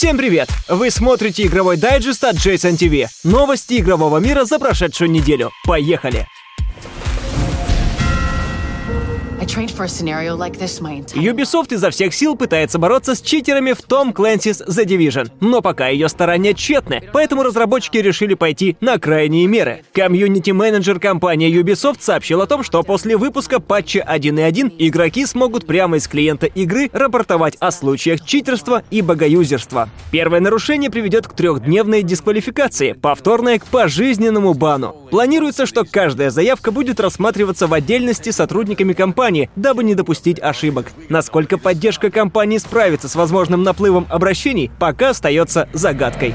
Всем привет! Вы смотрите игровой дайджест от Jason TV. Новости игрового мира за прошедшую неделю. Поехали! Ubisoft изо всех сил пытается бороться с читерами в Tom Clancy's The Division, но пока ее старания тщетны, поэтому разработчики решили пойти на крайние меры. Комьюнити-менеджер компании Ubisoft сообщил о том, что после выпуска патча 1.1 игроки смогут прямо из клиента игры рапортовать о случаях читерства и богоюзерства. Первое нарушение приведет к трехдневной дисквалификации, повторное к пожизненному бану. Планируется, что каждая заявка будет рассматриваться в отдельности сотрудниками компании, компании, дабы не допустить ошибок. Насколько поддержка компании справится с возможным наплывом обращений, пока остается загадкой.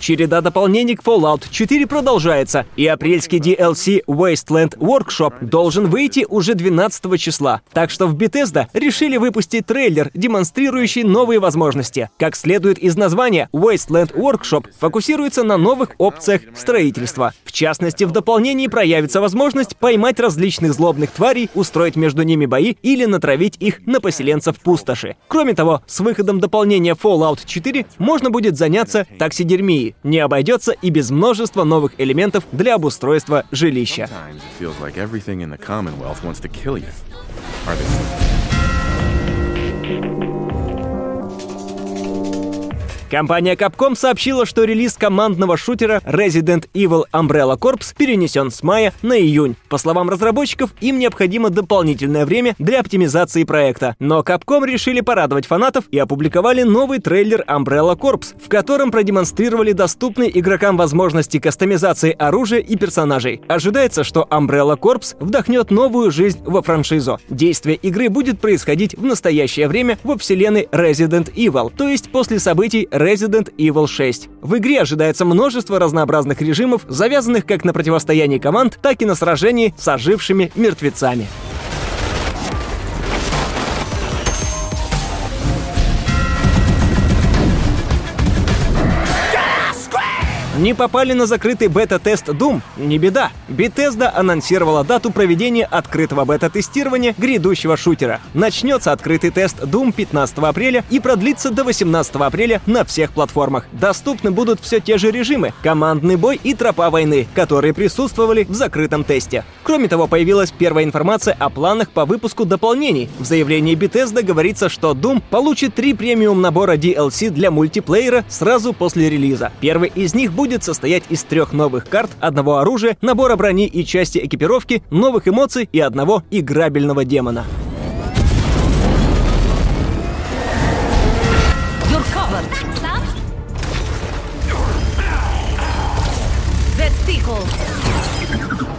Череда дополнений к Fallout 4 продолжается, и апрельский DLC Wasteland Workshop должен выйти уже 12 числа. Так что в Bethesda решили выпустить трейлер, демонстрирующий новые возможности. Как следует из названия, Wasteland Workshop фокусируется на новых опциях строительства. Частности, в дополнении проявится возможность поймать различных злобных тварей, устроить между ними бои или натравить их на поселенцев пустоши. Кроме того, с выходом дополнения Fallout 4 можно будет заняться таксидермией, не обойдется и без множества новых элементов для обустройства жилища. Компания Capcom сообщила, что релиз командного шутера Resident Evil Umbrella Corps перенесен с мая на июнь. По словам разработчиков, им необходимо дополнительное время для оптимизации проекта. Но Capcom решили порадовать фанатов и опубликовали новый трейлер Umbrella Corps, в котором продемонстрировали доступные игрокам возможности кастомизации оружия и персонажей. Ожидается, что Umbrella Corps вдохнет новую жизнь во франшизу. Действие игры будет происходить в настоящее время во вселенной Resident Evil, то есть после событий Resident Evil 6. В игре ожидается множество разнообразных режимов, завязанных как на противостоянии команд, так и на сражении с ожившими мертвецами. Не попали на закрытый бета-тест Doom? Не беда. Bethesda анонсировала дату проведения открытого бета-тестирования грядущего шутера. Начнется открытый тест Doom 15 апреля и продлится до 18 апреля на всех платформах. Доступны будут все те же режимы — командный бой и тропа войны, которые присутствовали в закрытом тесте. Кроме того, появилась первая информация о планах по выпуску дополнений. В заявлении Bethesda говорится, что Doom получит три премиум набора DLC для мультиплеера сразу после релиза. Первый из них будет будет состоять из трех новых карт, одного оружия, набора брони и части экипировки, новых эмоций и одного играбельного демона. You're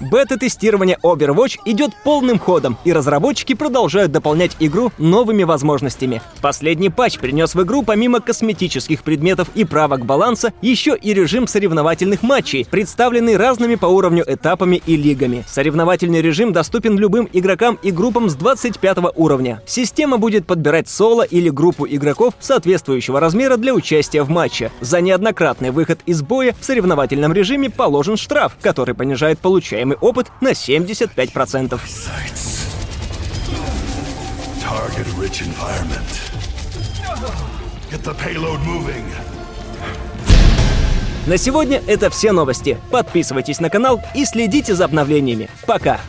Бета-тестирование Overwatch идет полным ходом, и разработчики продолжают дополнять игру новыми возможностями. Последний патч принес в игру помимо косметических предметов и правок баланса еще и режим соревновательных матчей, представленный разными по уровню этапами и лигами. Соревновательный режим доступен любым игрокам и группам с 25 уровня. Система будет подбирать соло или группу игроков соответствующего размера для участия в матче. За неоднократный выход из боя в соревновательном режиме положен штраф, который понижает получаемый получаемый опыт на 75%. На сегодня это все новости. Подписывайтесь на канал и следите за обновлениями. Пока!